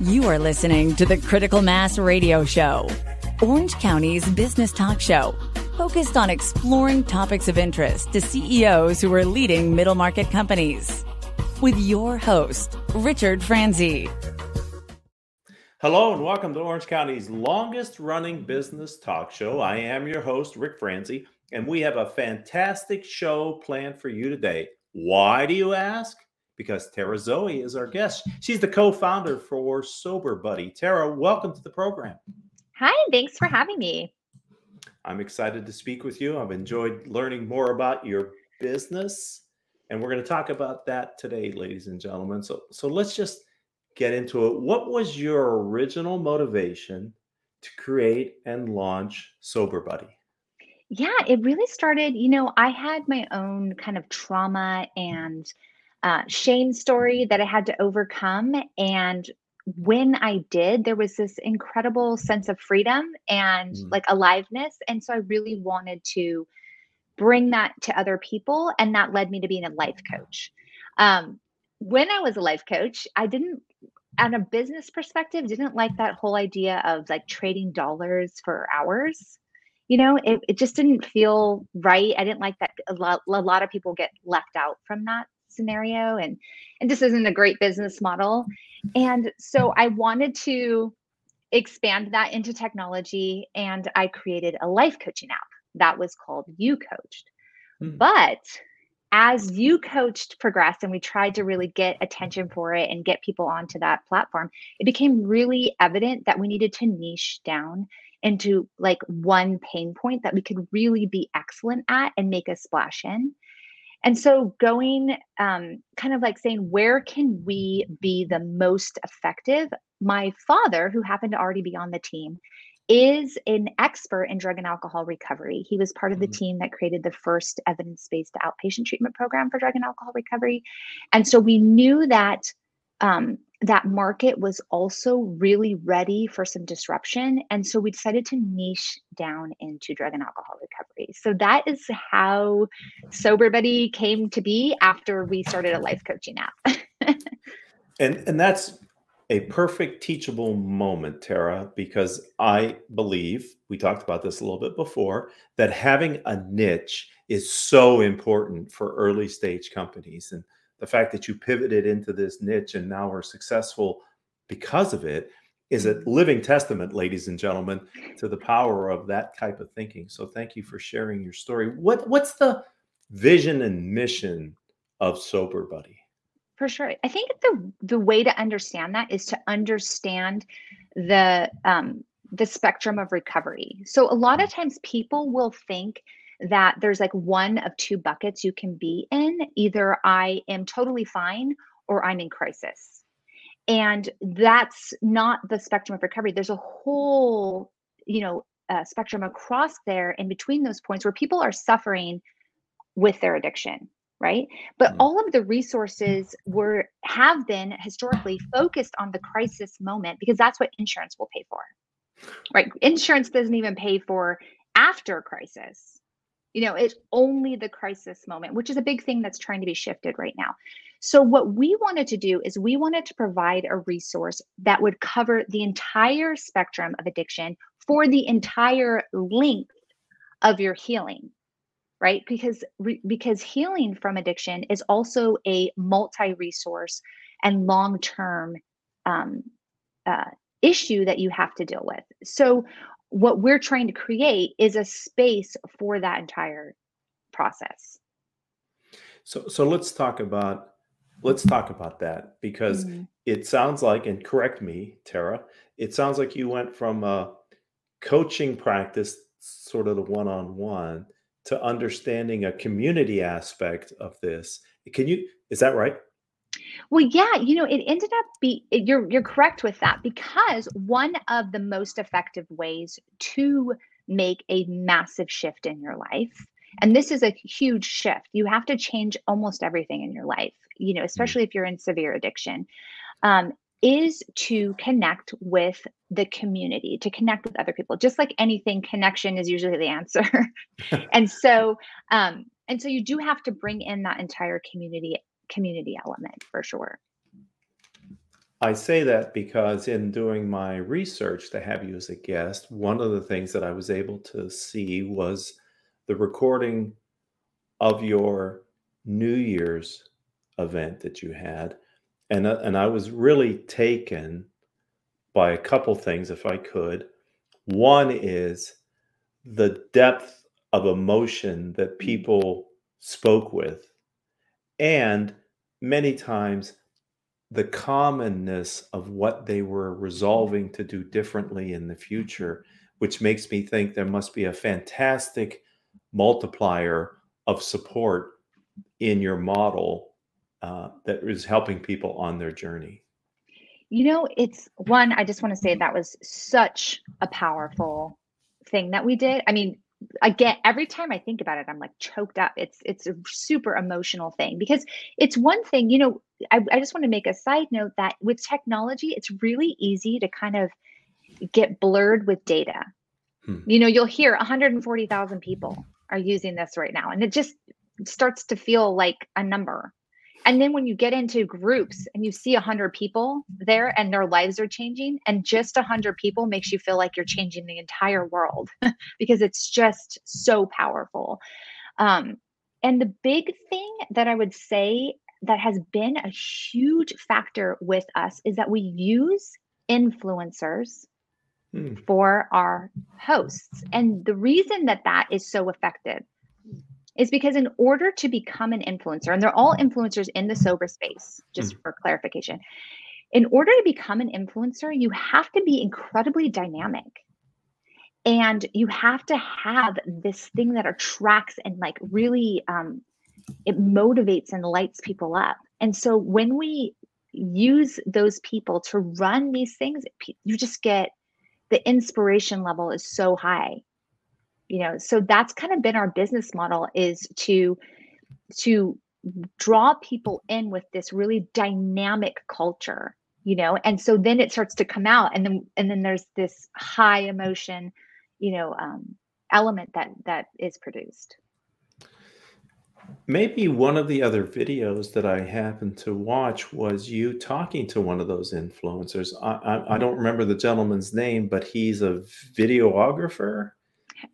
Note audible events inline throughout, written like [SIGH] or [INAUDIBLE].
You are listening to the Critical Mass Radio Show, Orange County's business talk show, focused on exploring topics of interest to CEOs who are leading middle market companies. With your host, Richard Franzi. Hello and welcome to Orange County's longest running business talk show. I am your host, Rick Franzi, and we have a fantastic show planned for you today. Why do you ask? Because Tara Zoe is our guest. She's the co-founder for Sober Buddy. Tara, welcome to the program. Hi, thanks for having me. I'm excited to speak with you. I've enjoyed learning more about your business, and we're going to talk about that today, ladies and gentlemen. So, so let's just get into it. What was your original motivation to create and launch Sober Buddy? Yeah, it really started, you know, I had my own kind of trauma and uh, shame story that I had to overcome. And when I did, there was this incredible sense of freedom and mm. like aliveness. And so I really wanted to bring that to other people. And that led me to being a life coach. Um, when I was a life coach, I didn't, on a business perspective, didn't like that whole idea of like trading dollars for hours you know it, it just didn't feel right i didn't like that a lot, a lot of people get left out from that scenario and and this isn't a great business model. And so i wanted to expand that into technology and i created a life coaching app that was called you coached. Mm. but as you coached progressed and we tried to really get attention for it and get people onto that platform it became really evident that we needed to niche down into like one pain point that we could really be excellent at and make a splash in and so going um, kind of like saying, where can we be the most effective? My father, who happened to already be on the team, is an expert in drug and alcohol recovery. He was part of the mm-hmm. team that created the first evidence based outpatient treatment program for drug and alcohol recovery. And so we knew that um, that market was also really ready for some disruption. And so we decided to niche down into drug and alcohol recovery. So that is how Sober Buddy came to be after we started a life coaching app. [LAUGHS] and and that's a perfect teachable moment, Tara, because I believe we talked about this a little bit before that having a niche is so important for early stage companies. And the fact that you pivoted into this niche and now are successful because of it is a mm-hmm. living testament, ladies and gentlemen, to the power of that type of thinking. So thank you for sharing your story. What what's the vision and mission of Sober Buddy? For sure. I think the the way to understand that is to understand the um the spectrum of recovery. So a lot of mm. times people will think that there's like one of two buckets you can be in. Either I am totally fine or I'm in crisis. And that's not the spectrum of recovery. There's a whole, you know, uh, spectrum across there in between those points where people are suffering with their addiction right but mm-hmm. all of the resources were have been historically focused on the crisis moment because that's what insurance will pay for right insurance doesn't even pay for after crisis you know it's only the crisis moment which is a big thing that's trying to be shifted right now. So what we wanted to do is we wanted to provide a resource that would cover the entire spectrum of addiction for the entire length of your healing right? Because re- because healing from addiction is also a multi-resource and long-term um, uh, issue that you have to deal with. So what we're trying to create is a space for that entire process. So so let's talk about let's talk about that because mm-hmm. it sounds like and correct me tara it sounds like you went from a coaching practice sort of the one-on-one to understanding a community aspect of this. Can you is that right well, yeah, you know, it ended up be you're you're correct with that because one of the most effective ways to make a massive shift in your life and this is a huge shift. You have to change almost everything in your life, you know, mm. especially if you're in severe addiction. Um, is to connect with the community, to connect with other people. Just like anything, connection is usually the answer. [LAUGHS] [LAUGHS] and so, um, and so you do have to bring in that entire community community element for sure. I say that because in doing my research to have you as a guest, one of the things that I was able to see was the recording of your New Year's event that you had. And, uh, and I was really taken by a couple things, if I could. One is the depth of emotion that people spoke with, and many times the commonness of what they were resolving to do differently in the future, which makes me think there must be a fantastic multiplier of support in your model uh, that is helping people on their journey. You know, it's one, I just want to say that was such a powerful thing that we did. I mean, again every time i think about it i'm like choked up. It's it's a super emotional thing because it's one thing you know i, I just want to make a side note that with technology it's really easy to kind of get blurred with data. Hmm. you know you'll hear 140000 people are using this right now and it just starts to feel like a number and then when you get into groups and you see 100 people there and their lives are changing and just 100 people makes you feel like you're changing the entire world [LAUGHS] because it's just so powerful um, and the big thing that i would say that has been a huge factor with us is that we use influencers hmm. for our hosts and the reason that that is so effective is because in order to become an influencer, and they're all influencers in the sober space, just mm. for clarification, in order to become an influencer, you have to be incredibly dynamic. And you have to have this thing that attracts and like really um, it motivates and lights people up. And so when we use those people to run these things, you just get the inspiration level is so high you know so that's kind of been our business model is to to draw people in with this really dynamic culture you know? And so then it starts to come out and then and then there's this high emotion you know um, element that that is produced. Maybe one of the other videos that i happened to watch was you talking to one of those influencers. I i, I don't remember the gentleman's name but he's a videographer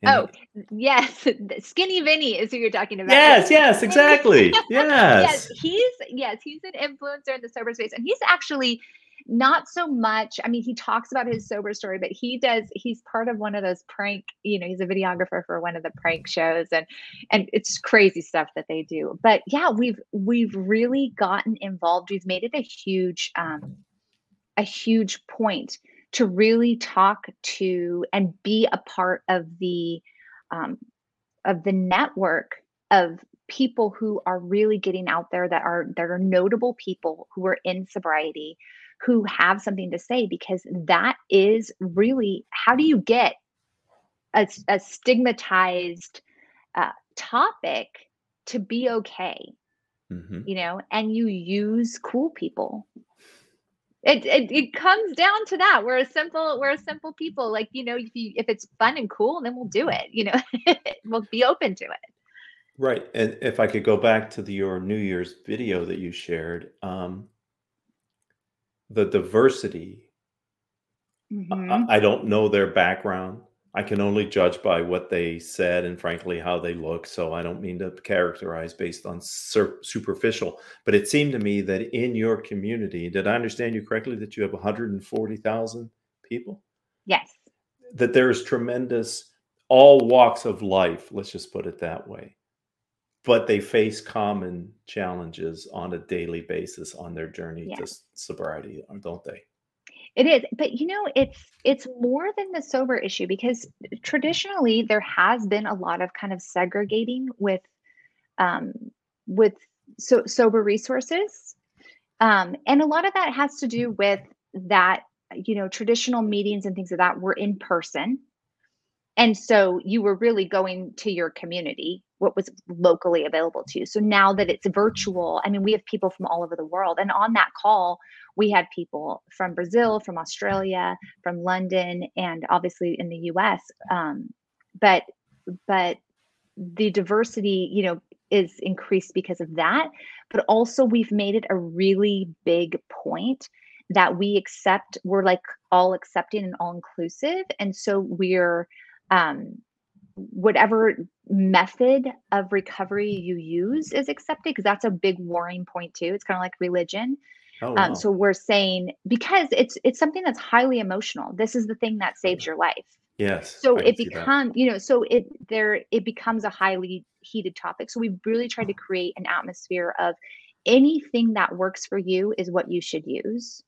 Oh, yes. [LAUGHS] Skinny Vinny is who you're talking about. Yes, yes, exactly. [LAUGHS] Yes. yes, he's yes, he's an influencer in the sober space. And he's actually not so much. I mean, he talks about his sober story, but he does, he's part of one of those prank, you know, he's a videographer for one of the prank shows and and it's crazy stuff that they do. But yeah, we've we've really gotten involved. We've made it a huge um a huge point to really talk to and be a part of the um, of the network of people who are really getting out there that are that are notable people who are in sobriety who have something to say because that is really how do you get a, a stigmatized uh, topic to be okay mm-hmm. you know and you use cool people it, it it comes down to that. We're a simple we're a simple people. Like you know if you if it's fun and cool then we'll do it you know [LAUGHS] we'll be open to it. Right. And if i could go back to the, your new year's video that you shared um the diversity mm-hmm. I, I don't know their background I can only judge by what they said and frankly how they look. So I don't mean to characterize based on sur- superficial, but it seemed to me that in your community, did I understand you correctly that you have 140,000 people? Yes. That there's tremendous all walks of life, let's just put it that way. But they face common challenges on a daily basis on their journey yes. to sobriety, don't they? It is, but you know, it's it's more than the sober issue because traditionally there has been a lot of kind of segregating with um with so sober resources. Um, and a lot of that has to do with that, you know, traditional meetings and things of like that were in person. And so you were really going to your community, what was locally available to you. So now that it's virtual, I mean, we have people from all over the world. And on that call, we had people from Brazil, from Australia, from London, and obviously in the US. Um, but but the diversity, you know, is increased because of that. But also we've made it a really big point that we accept we're like all accepting and all inclusive and so we're um whatever method of recovery you use is accepted because that's a big worrying point too. It's kind of like religion. Oh, um, wow. um, so we're saying because it's it's something that's highly emotional this is the thing that saves your life. Yes so it becomes you know so it there it becomes a highly heated topic. So we've really tried to create an atmosphere of anything that works for you is what you should use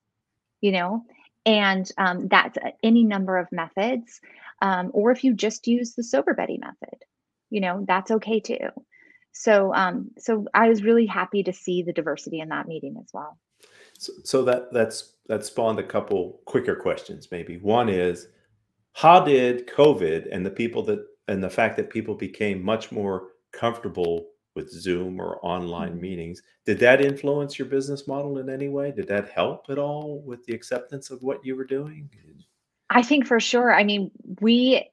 you know and um, that's any number of methods um, or if you just use the sober buddy method you know that's okay too. So um, so i was really happy to see the diversity in that meeting as well. So, so that that's that spawned a couple quicker questions maybe. One is how did covid and the people that and the fact that people became much more comfortable with Zoom or online mm-hmm. meetings. Did that influence your business model in any way? Did that help at all with the acceptance of what you were doing? I think for sure. I mean, we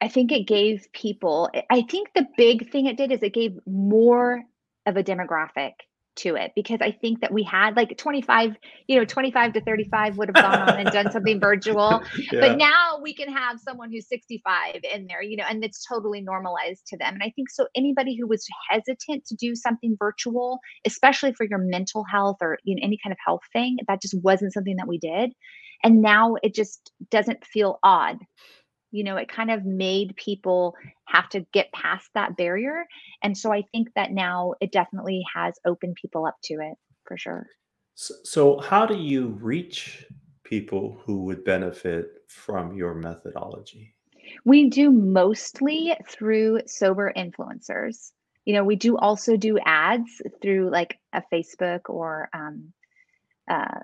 I think it gave people I think the big thing it did is it gave more of a demographic to it because I think that we had like 25, you know, 25 to 35 would have gone on and done something virtual. [LAUGHS] Yeah. But now we can have someone who's 65 in there, you know, and it's totally normalized to them. And I think so anybody who was hesitant to do something virtual, especially for your mental health or you know any kind of health thing, that just wasn't something that we did. And now it just doesn't feel odd you know it kind of made people have to get past that barrier. And so i think that now it definitely has opened people up to it for sure. So, so how do you reach people who would benefit from your methodology? We do mostly through sober influencers. You know we do also do ads through like a facebook or um, uh,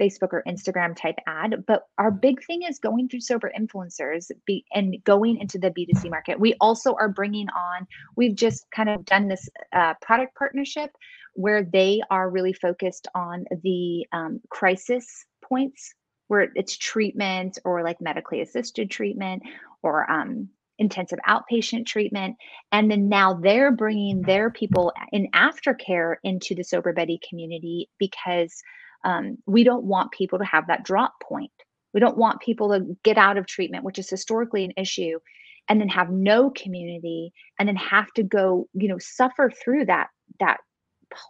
Facebook or Instagram type ad. But our big thing is going through sober influencers be, and going into the B2C market. We also are bringing on, we've just kind of done this uh, product partnership where they are really focused on the um, crisis points where it's treatment or like medically assisted treatment or um, intensive outpatient treatment. And then now they're bringing their people in aftercare into the Sober Buddy community because um, we don't want people to have that drop point. We don't want people to get out of treatment, which is historically an issue, and then have no community and then have to go, you know, suffer through that that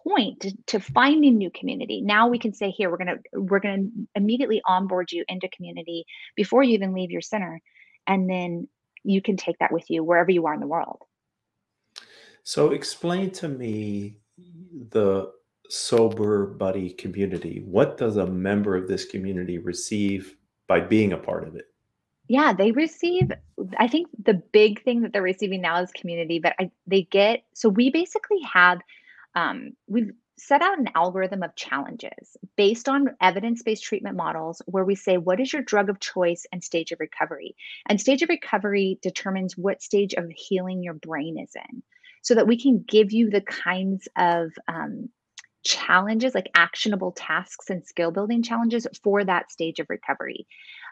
point to, to finding new community. Now we can say, here, we're gonna we're gonna immediately onboard you into community before you even leave your center. And then you can take that with you wherever you are in the world. So explain to me the sober buddy community. What does a member of this community receive by being a part of it? Yeah they receive i think the big thing that they're receiving now is community but I, they get so we basically have um, we've set out an algorithm of challenges based on evidence-based treatment models where we say what is your drug of choice and stage of recovery? And stage of recovery determines what stage of healing your brain is in so that we can give you the kinds of um, challenges, like actionable tasks and skill building challenges for that stage of recovery.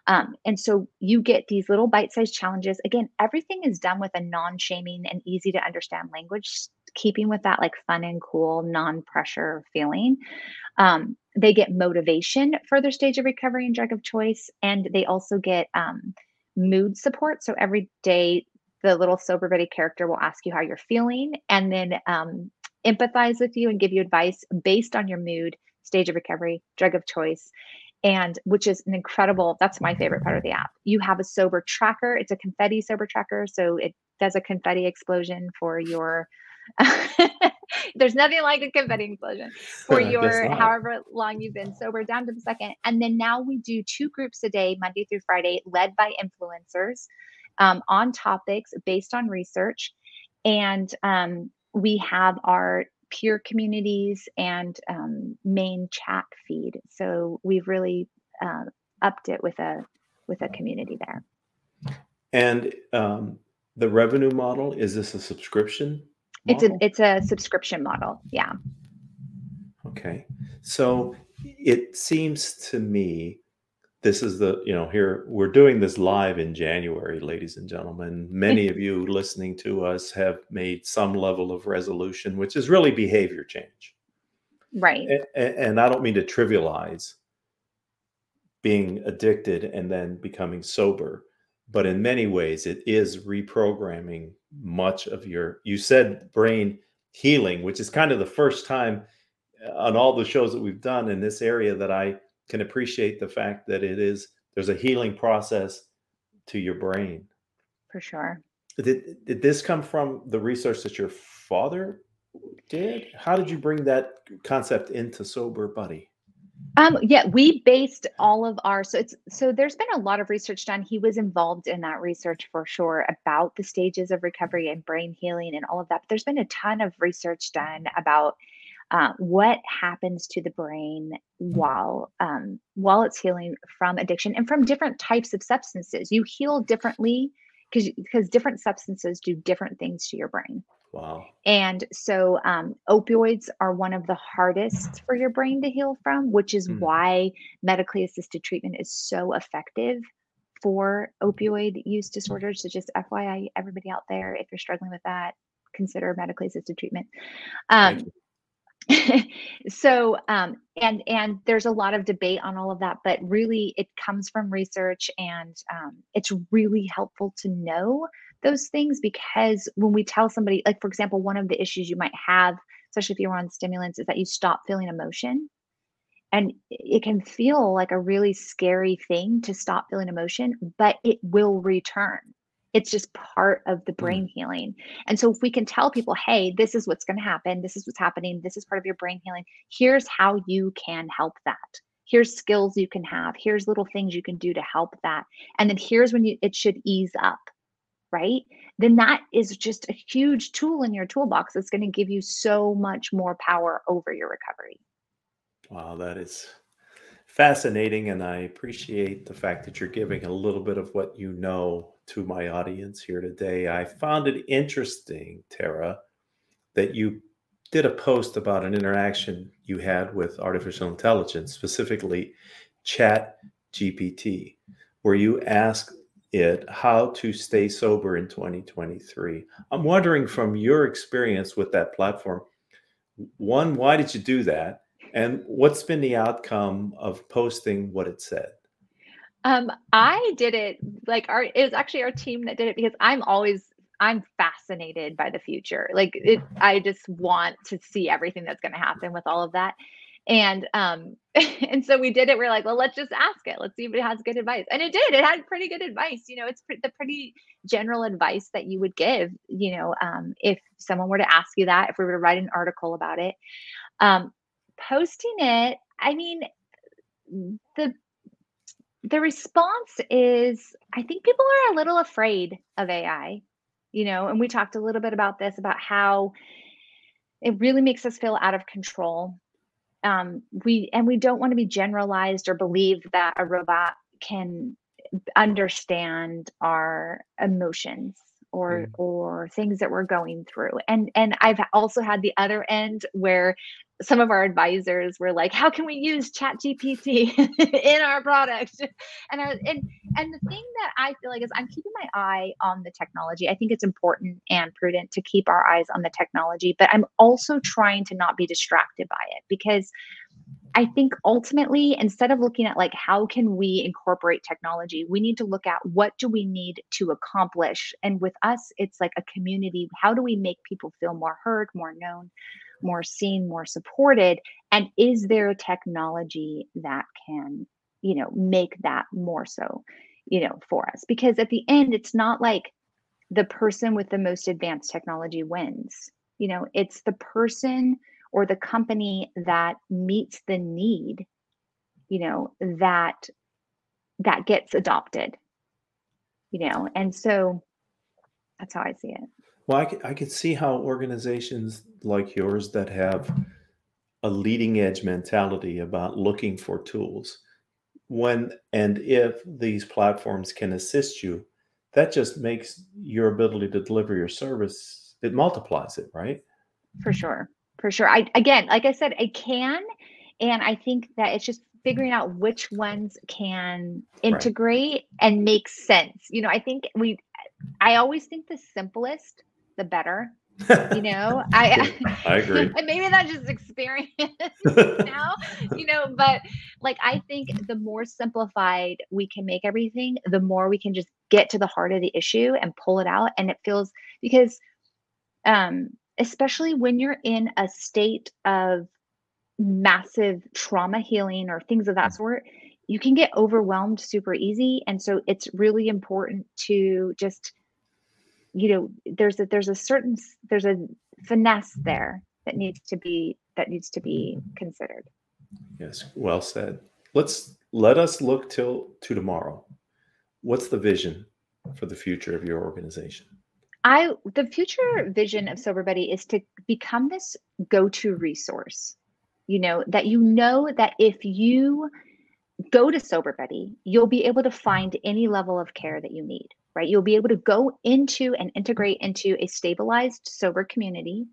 Um, and so you get these little bite sized challenges. Again, everything is done with a non shaming and easy to understand language, keeping with that like fun and cool, non pressure feeling. Um, they get motivation for their stage of recovery and drug of choice. And they also get um, mood support. So every day, the little sober Buddy character will ask you how you're feeling. And then um, empathize with you and give you advice based on your mood, stage of recovery, drug of choice, and which is an incredible that's my favorite part of the app. You have a sober tracker, it's a confetti sober tracker, so it does a confetti explosion for your [LAUGHS] there's nothing like a confetti explosion for [LAUGHS] your however long you've been sober down to the second. And then now we do two groups a day, Monday through Friday, led by influencers um, on topics based on research. And um, we have our peer communities and um, main chat feed. So we've really uh, upped it with a with a community there. And um, the revenue model is this a subscription? Model? It's a it's a subscription model. Yeah. Okay, so it seems to me this is the you know here we're doing this live in january ladies and gentlemen. Many of you listening to us have made some level of resolution which is really behavior change. Right. And, and I don't mean to trivialize being addicted and then becoming sober, but in many ways it is reprogramming much of your you said brain healing, which is kind of the first time uh, on all the shows that we've done in this area that I can appreciate the fact that it is there's a healing process to your brain. For sure. Did did this come from the research that your father did? How did you bring that concept into Sober Buddy? Um, yeah, we based all of our so it's so there's been a lot of research done. He was involved in that research for sure about the stages of recovery and brain healing and all of that. But there's been a ton of research done about uh, what happens to the brain while um, while it's healing from addiction and from different types of substances. You heal differently because because different substances do different things to your brain. Wow. And so um, opioids are one of the hardest for your brain to heal from, which is mm. why medically assisted treatment is so effective for opioid use disorders. So just FYI, everybody out there, if you're struggling with that, consider medically assisted treatment. Um, [LAUGHS] so um, and and there's a lot of debate on all of that but really it comes from research and um, it's really helpful to know those things because when we tell somebody like for example one of the issues you might have especially if you're on stimulants is that you stop feeling emotion. And it can feel like a really scary thing to stop feeling emotion but it will return it's just part of the mm. brain mm. healing. And so if we can tell people, hey, this is what's going to happen, this is what's happening, this is part of your brain healing, here's how you can help that. Here's skills you can have, here's little things you can do to help that. And then here's when you it should ease up, right? Then that is just a huge tool in your toolbox that's going to give you so much more power over your recovery. Wow, that is fascinating and I appreciate the fact that you're giving a little bit of what you know to my audience here today. I found it interesting, Tara, that you did a post about an interaction you had with artificial intelligence, specifically Chat GPT, where you asked it how to stay sober in 2023. I'm wondering from your experience with that platform, one, why did you do that? And what's been the outcome of posting what it said? Um, I did it like our it was actually our team that did it because I'm always I'm fascinated by the future. Like it I just want to see everything that's going to happen with all of that. And um [LAUGHS] and so we did it. We are like, well, let's just ask it. Let's see if it has good advice. And it did. It had pretty good advice. You know, it's pre- the pretty general advice that you would give, you know, um, if someone were to ask you that, if we were to write an article about it. Um, posting it, I mean, the the response is I think people are a little afraid of AI, you know, and we talked a little bit about this about how it really makes us feel out of control. Um, we and we don't want to be generalized or believe that a robot can understand our emotions or mm. or things that we're going through and and i've also had the other end where some of our advisors were like how can we use chat gpt [LAUGHS] in our product and I, and and the thing that i feel like is i'm keeping my eye on the technology i think it's important and prudent to keep our eyes on the technology but i'm also trying to not be distracted by it because I think ultimately, instead of looking at like how can we incorporate technology, we need to look at what do we need to accomplish. And with us, it's like a community. How do we make people feel more heard, more known, more seen, more supported? And is there a technology that can, you know, make that more so, you know, for us? Because at the end, it's not like the person with the most advanced technology wins. You know, it's the person or the company that meets the need you know that that gets adopted you know and so that's how i see it well i could, I could see how organizations like yours that have a leading edge mentality about looking for tools when and if these platforms can assist you that just makes your ability to deliver your service it multiplies it right for sure for sure. I again, like I said, it can, and I think that it's just figuring out which ones can integrate right. and make sense. You know, I think we, I always think the simplest, the better. you [LAUGHS] know i [LAUGHS] i agree and maybe that's just experience [LAUGHS] now you know but like i think the more simplified we can make everything the more we can just get to the heart of the issue and pull it out and it feels because um especially when you're in a state of massive trauma healing or things of that mm. sort you can get overwhelmed super easy and so it's really important to just you know there's a there's a certain there's a finesse mm-hmm. there that needs to be that needs to be considered. Yes well said. Let's let us look till to tomorrow. What's the vision for the future of your organization? I the future vision of sober buddy is to become this go-to resource you know that you know that if you go to sober buddy you'll be able to find any level of care that you need right? You'll be able to go into and integrate into a stabilized, sober community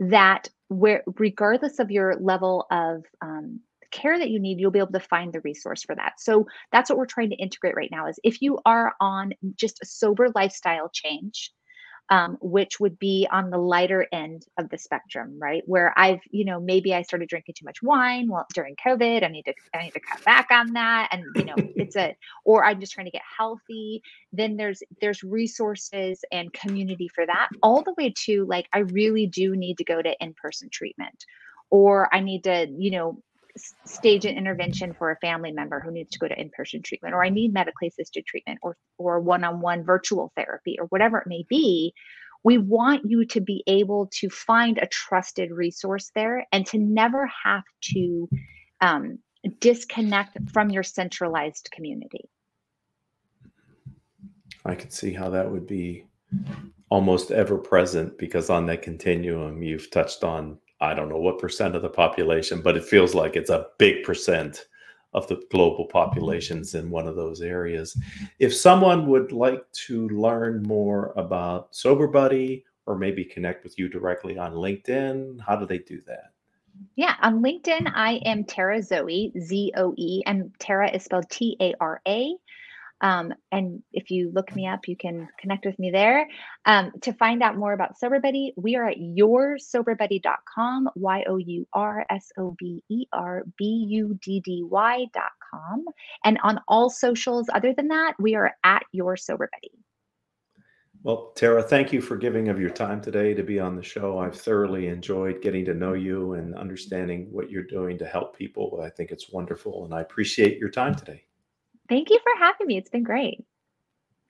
that, where regardless of your level of um, care that you need, you'll be able to find the resource for that. So that's what we're trying to integrate right now. Is if you are on just a sober lifestyle change, um, which would be on the lighter end of the spectrum, right? Where I've, you know, maybe I started drinking too much wine well during COVID. I need to, I need to cut back on that, and you know, [CLEARS THROAT] it's a, or I'm just trying to get healthy. Then there's there's resources and community for that, all the way to like I really do need to go to in person treatment, or I need to, you know, stage an intervention for a family member who needs to go to in-person treatment or i need medically assisted treatment or or one-on-one virtual therapy or whatever it may be we want you to be able to find a trusted resource there and to never have to um, disconnect from your centralized community. I could see how that would be almost ever present because on that continuum you've touched on I don't know what percent of the population, but it feels like it's a big percent of the global populations in one of those areas. Mm-hmm. If someone would like to learn more about Sober Buddy or maybe connect with you directly on LinkedIn, how do they do that? Yeah, on LinkedIn, I am Tara Zoe, Z O E, and Tara is spelled T A R A. Um, and if you look me up, you can connect with me there. Um, to find out more about Sober Buddy, we are at yoursoberbuddy.com, Y O U R S O B E R B U D D Y.com. And on all socials, other than that, we are at Your Sober Buddy. Well, Tara, thank you for giving of your time today to be on the show. I've thoroughly enjoyed getting to know you and understanding what you're doing to help people. I think it's wonderful, and I appreciate your time today. Thank you for having me. It's been great.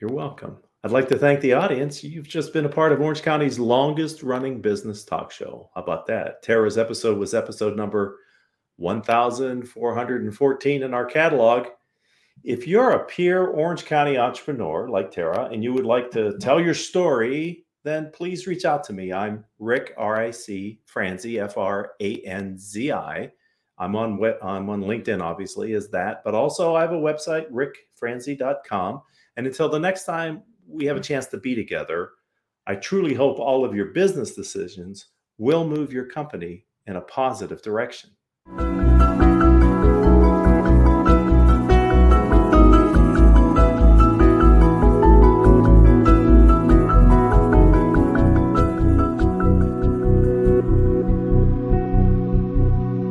You're welcome. I'd like to thank the audience. You've just been a part of Orange County's longest running business talk show. How about that? Tara's episode was episode number 1414 in our catalog. If you're a peer Orange County entrepreneur like Tara and you would like to mm-hmm. tell your story, then please reach out to me. I'm Rick, R I C, Franzi, F R A N Z I I'm on I'm on LinkedIn, obviously, is that, but also I have a website, rickfranzi.com. And until the next time we have a chance to be together, I truly hope all of your business decisions will move your company in a positive direction.